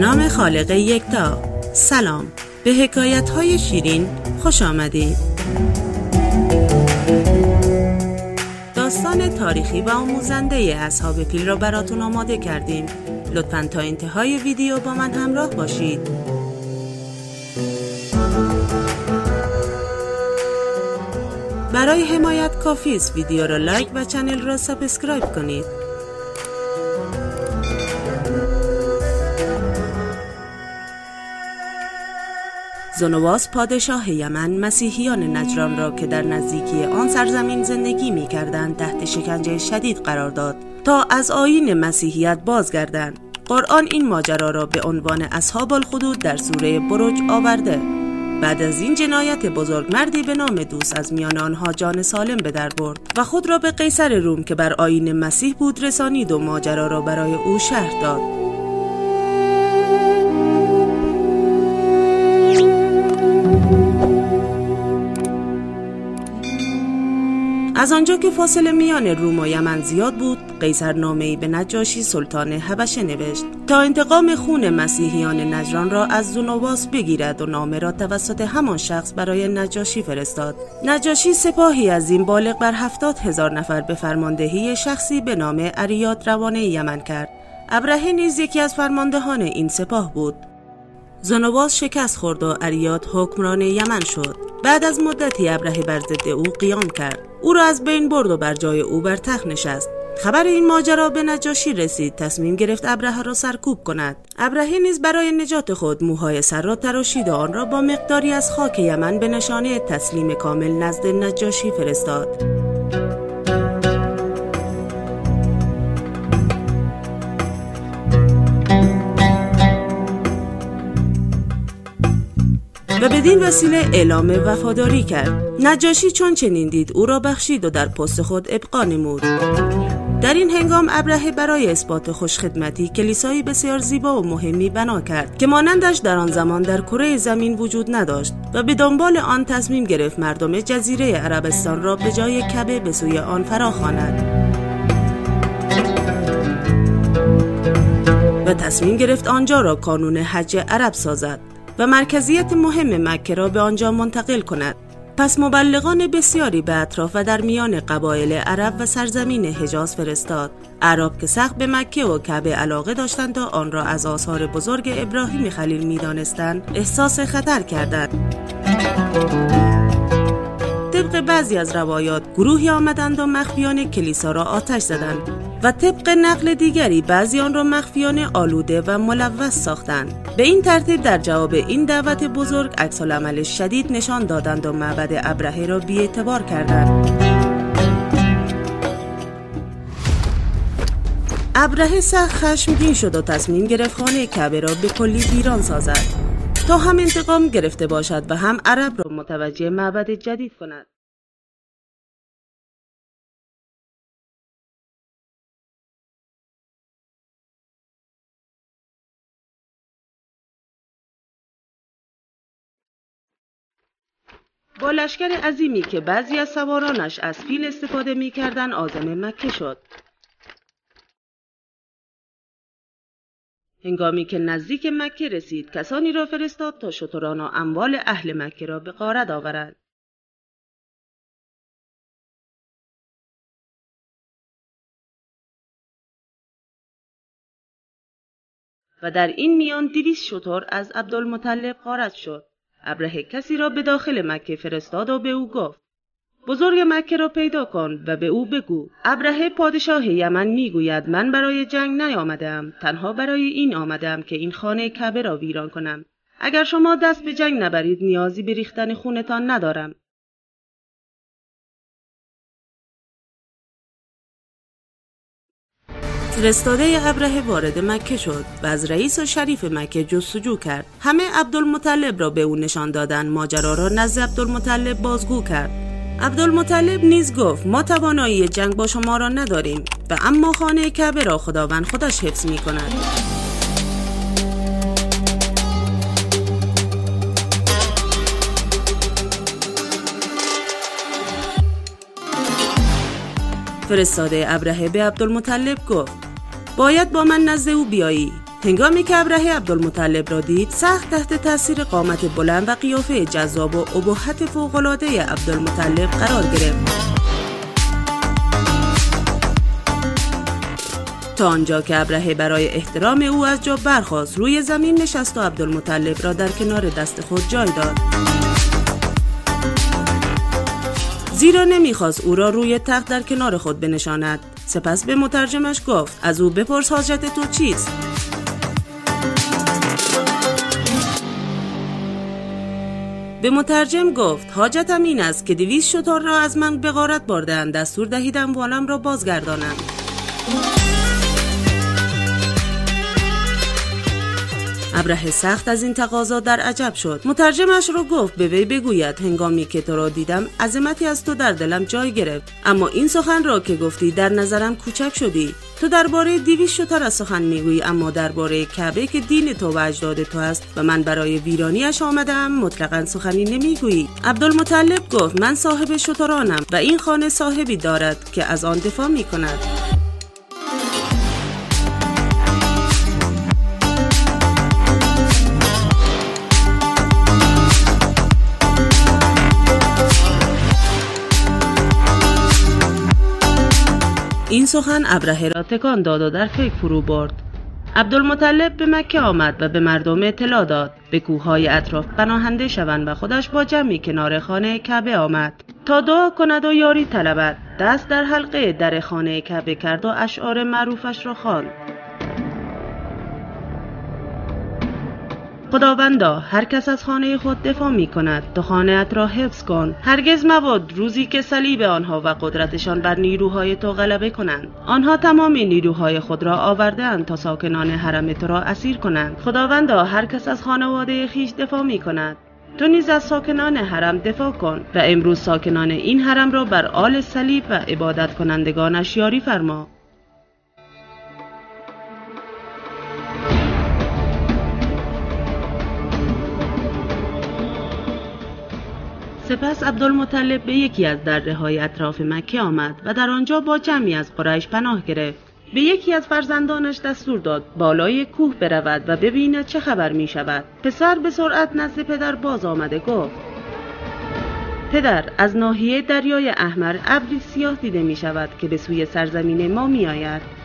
نام خالق یکتا. سلام. به حکایت های شیرین خوش آمدید. داستان تاریخی و آموزنده اصحاب فیل را براتون آماده کردیم. لطفا تا انتهای ویدیو با من همراه باشید. برای حمایت کافی است ویدیو را like و channel را subscribe کنید. زنواس پادشاه یمن مسیحیان نجران را که در نزدیکی آن سرزمین زندگی می کردند تحت شکنجه شدید قرار داد تا از آین مسیحیت بازگردند. قرآن این ماجرا را به عنوان اصحاب الخدود در سوره بروج آورده. بعد از این جنایت بزرگ مردی به نام دوست از میان آنها جان سالم به در برد و خود را به قیصر روم که بر آین مسیح بود رسانید و ماجرا را برای او شهر داد. از آنجا که فاصله میان روم و یمن زیاد بود قیصر نامه به نجاشی سلطان حبشه نوشت. تا انتقام خون مسیحیان نجران را از زنواس بگیرد و نامه را توسط همان شخص برای نجاشی فرستاد. نجاشی سپاهی از این بالغ بر هفتاد هزار نفر به فرماندهی شخصی به نام اریاد روانه یمن کرد. ابرهه نیز یکی از فرماندهان این سپاه بود. زنواس شکست خورد و اریاد حکمران یمن شد. بعد از مدتی ابرهه بر ضد او قیام کرد. او را از بین برد و بر جای او بر تخت نشست. خبر این ماجرا به نجاشی رسید. تصمیم گرفت ابرهه را سرکوب کند. ابرهه نیز برای نجات خود موهای سر را تراشید و آن را با مقداری از خاک یمن به نشانه تسلیم کامل نزد نجاشی فرستاد. و بدین وسیله اعلام وفاداری کرد. نجاشی چون چنین دید او را بخشید و در پست خود ابقا نمود. در این هنگام ابرهه برای اثبات خوشخدمتی کلیسایی بسیار زیبا و مهمی بنا کرد که مانندش در آن زمان در کره زمین وجود نداشت و به دنبال آن تصمیم گرفت مردم جزیره عربستان را به جای کبه به سوی آن فراخواند. و تصمیم گرفت آنجا را کانون حج عرب سازد. و مرکزیت مهم مکه را به آنجا منتقل کند. پس مبلغان بسیاری به اطراف و در میان قبایل عرب و سرزمین حجاز فرستاد. عرب که سخت به مکه و کعبه علاقه داشتند و آن را از آثار بزرگ ابراهیم خلیل می‌دانستند احساس خطر کردند. طبق بعضی از روایات گروهی آمدند و مخفیان کلیسا را آتش زدند. و طبق نقل دیگری بعضی آن را مخفیان آلوده و ملوث ساختند. به این ترتیب در جواب این دعوت بزرگ عکس عمل شدید نشان دادند و معبد ابرهه را بیاعتبار کردند. ابرهه سخت خشمگین شد و تصمیم گرفت خانه کعبه را به کلی ویران سازد. تا هم انتقام گرفته باشد و هم عرب را متوجه معبد جدید کند. با لشکر عظیمی که بعضی از سوارانش از فیل استفاده می‌کردند آزم مکه شد. هنگامی که نزدیک مکه رسید کسانی را فرستاد تا شتران و اموال اهل مکه را به غارت آورند. و در این میان دویست شتر از عبدالمطلب غارت شد. ابرهه کسی را به داخل مکه فرستاد و به او گفت بزرگ مکه را پیدا کن و به او بگو. ابرهه پادشاه یمن می‌گوید من برای جنگ نیامدم تنها برای این آمدم که این خانه کعبه را ویران کنم. اگر شما دست به جنگ نبرید نیازی به ریختن خونتان ندارم. فرستاده ابرهه وارد مکه شد و از رئیس و شریف مکه جستجو کرد. همه عبدالمطلب را به او نشان دادن ماجرا را نزد عبدالمطلب بازگو کرد. عبدالمطلب نیز گفت ما توانایی جنگ با شما را نداریم و اما خانه کعبه را خداوند خودش حفظ می کند. فرستاده ابرهه به عبدالمطلب گفت باید با من نزد او بیایی. هنگامی که ابرهه عبدالمطلب را دید سخت تحت تاثیر قامت بلند و قیافه جذاب و ابهت فوقالعاده عبدالمطلب قرار گرفت. تا آنجا که ابرهه برای احترام او از جا برخواست روی زمین نشست و عبدالمطلب را در کنار دست خود جای داد. زیرا نمی‌خواست او را روی تخت در کنار خود بنشاند. سپس به مترجمش گفت از او بپرس حاجت تو چیست؟ به مترجم گفت حاجتم این است که دویست شتار را از من به غارت باردن دستور دهیدم والم را بازگردانم. ابره سخت از این تقاضا در عجب شد. مترجمش رو گفت به وی بگوید هنگامی که تو را دیدم عظمتی از تو در دلم جای گرفت. اما این سخن را که گفتی در نظرم کوچک شدی. تو درباره دیویس شتر از سخن می‌گویی اما درباره کعبه که دین تو و اجداد تو است و من برای ویرانیش آمدم مطلقا سخنی نمی‌گویی. عبدالمطلب گفت من صاحب شترانم و این خانه صاحبی دارد که از آن دفاع می کند این سخن ابرهه را تکان داد و در فکر فرو برد. عبدالمطلب به مکه آمد و به مردم اطلاع داد. به کوههای اطراف پناهنده شوند و خودش با جمعی کنار خانه کعبه آمد. تا دعا کند و یاری طلبد. دست در حلقه در خانه کعبه کرد و اشعار معروفش را خواند. خداوندا هر کس از خانه خود دفاع می کند تو خانه را حفظ کن. هرگز مباد روزی که صلیب آنها و قدرتشان بر نیروهای تو غلبه کنند. آنها تمام نیروهای خود را آورده تا ساکنان حرم تو را اسیر کنند. خداوندا هر کس از خانواده خیش دفاع می کند تو نیز از ساکنان حرم دفاع کن و امروز ساکنان این حرم را بر آل صلیب و عبادت کنندگانش یاری فرما. سپس عبدالمطلب به یکی از دره های اطراف مکه آمد و در آنجا با جمعی از قریش پناه گرفت. به یکی از فرزندانش دستور داد بالای کوه برود و ببیند چه خبر می شود پسر به سرعت نزد پدر باز آمده گفت پدر از ناحیه دریای احمر ابری سیاه دیده می شود که به سوی سرزمین ما می آید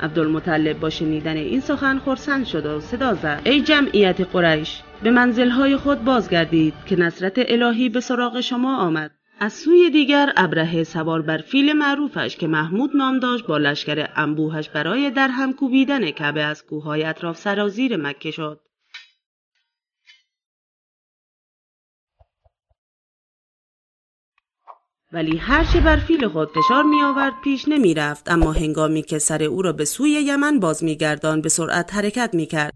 عبدالمطلب با شنیدن این سخن خرسند شد و صدا زد. ای جمعیت قریش به منزلهای خود بازگردید که نصرت الهی به سراغ شما آمد. از سوی دیگر ابرهه سوار بر فیل معروفش که محمود نام داشت با لشکر انبوهش برای در هم کوبیدن کعبه از کوههای اطراف سرازیر مکه شد. ولی هرچه بر فیل خود فشار می آورد پیش نمی رفت اما هنگامی که سر او را به سوی یمن باز می گردان به سرعت حرکت می کرد.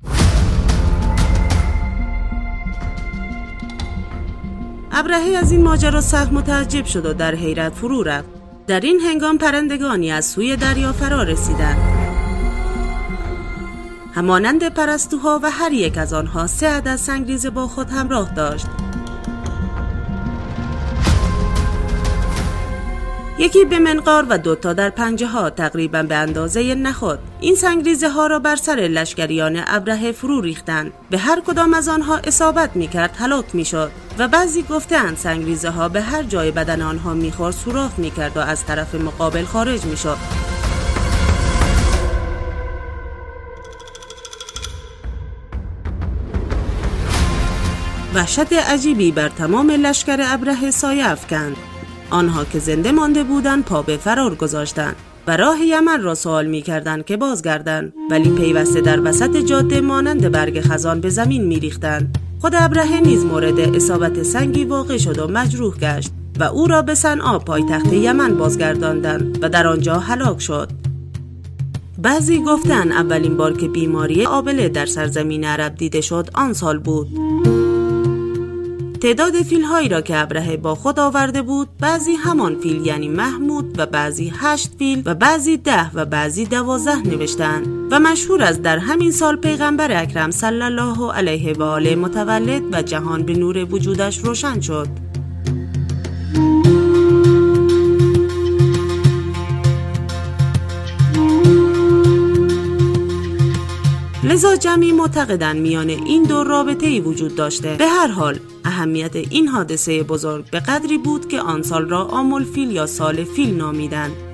ابرهه از این ماجرا سخت متعجب شد و در حیرت فرو رفت. در این هنگام پرندگانی از سوی دریا فرا رسیدند. همانند پرستوها و هر یک از آنها سه عدد سنگریز با خود همراه داشت. یکی به منقار و دوتا در پنجه ها تقریبا به اندازه نخود. این سنگریزه ها را بر سر لشکریان ابره فرو ریختند. به هر کدام از آنها اصابت می کرد هلاک می شد و بعضی گفتند سنگریزه ها به هر جای بدن آنها می‌خورد سوراخ می کرد و از طرف مقابل خارج می شد وحشت عجیبی بر تمام لشکر ابره سایه افکند. آنها که زنده مانده بودند پا به فرار گذاشتند و راه یمن را سوال می کردند که بازگردند. ولی پیوسته در وسط جاده مانند برگ خزان به زمین می ریختند. خود ابرهه نیز مورد اصابت سنگی واقع شد و مجروح گشت و او را به صنعا پایتخت یمن بازگرداندند و در آنجا هلاک شد. بعضی گفتند اولین بار که بیماری آبله در سرزمین عرب دیده شد آن سال بود. تعداد فیل هایی را که ابرهه با خود آورده بود بعضی همان فیل یعنی محمود و بعضی هشت فیل و بعضی ده و بعضی دوازده نوشتند و مشهور از در همین سال پیغمبر اکرم صلی الله علیه و آله متولد و جهان به نور وجودش روشن شد. لذا جمعی معتقدن میان این دو رابطه ای وجود داشته. به هر حال اهمیت این حادثه بزرگ به قدری بود که آن سال را آمول فیل یا سال فیل نامیدند.